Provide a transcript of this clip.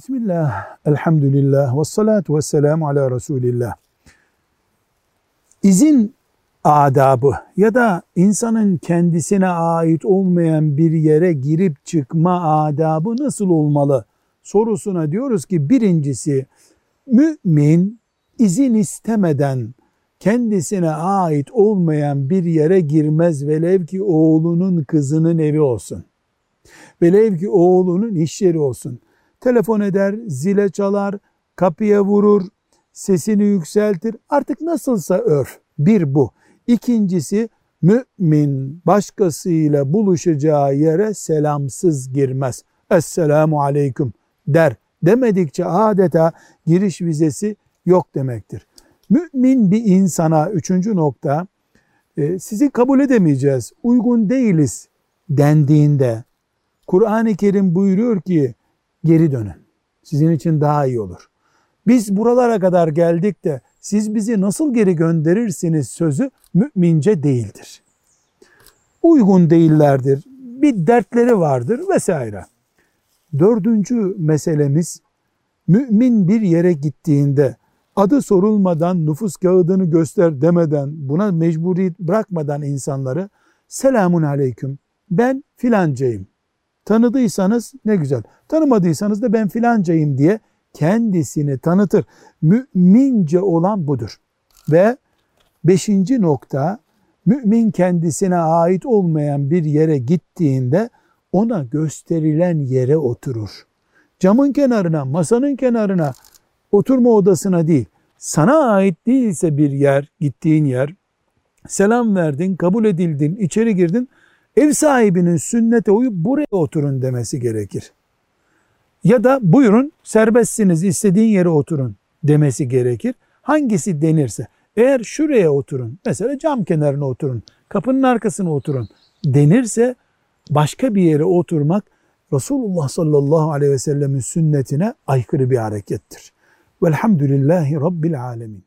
Bismillah, elhamdülillah, ve salatu ve selamu ala Resulillah. İzin adabı ya da insanın kendisine ait olmayan bir yere girip çıkma adabı nasıl olmalı sorusuna diyoruz ki birincisi mümin izin istemeden kendisine ait olmayan bir yere girmez velev ki oğlunun kızının evi olsun. Velev ki oğlunun iş yeri olsun. Telefon eder, zile çalar, kapıya vurur, sesini yükseltir. Artık nasılsa örf. Bir bu. İkincisi mümin başkasıyla buluşacağı yere selamsız girmez. Esselamu aleyküm der. Demedikçe adeta giriş vizesi yok demektir. Mümin bir insana üçüncü nokta e, sizi kabul edemeyeceğiz, uygun değiliz dendiğinde Kur'an-ı Kerim buyuruyor ki geri dönün. Sizin için daha iyi olur. Biz buralara kadar geldik de siz bizi nasıl geri gönderirsiniz sözü mümince değildir. Uygun değillerdir. Bir dertleri vardır vesaire. Dördüncü meselemiz mümin bir yere gittiğinde adı sorulmadan nüfus kağıdını göster demeden buna mecburi bırakmadan insanları selamun aleyküm ben filancayım. Tanıdıysanız ne güzel. Tanımadıysanız da ben filancayım diye kendisini tanıtır. Mümince olan budur. Ve beşinci nokta mümin kendisine ait olmayan bir yere gittiğinde ona gösterilen yere oturur. Camın kenarına, masanın kenarına, oturma odasına değil, sana ait değilse bir yer, gittiğin yer, selam verdin, kabul edildin, içeri girdin, ev sahibinin sünnete uyup buraya oturun demesi gerekir. Ya da buyurun serbestsiniz istediğin yere oturun demesi gerekir. Hangisi denirse eğer şuraya oturun mesela cam kenarına oturun kapının arkasına oturun denirse başka bir yere oturmak Resulullah sallallahu aleyhi ve sellemin sünnetine aykırı bir harekettir. Velhamdülillahi Rabbil alemin.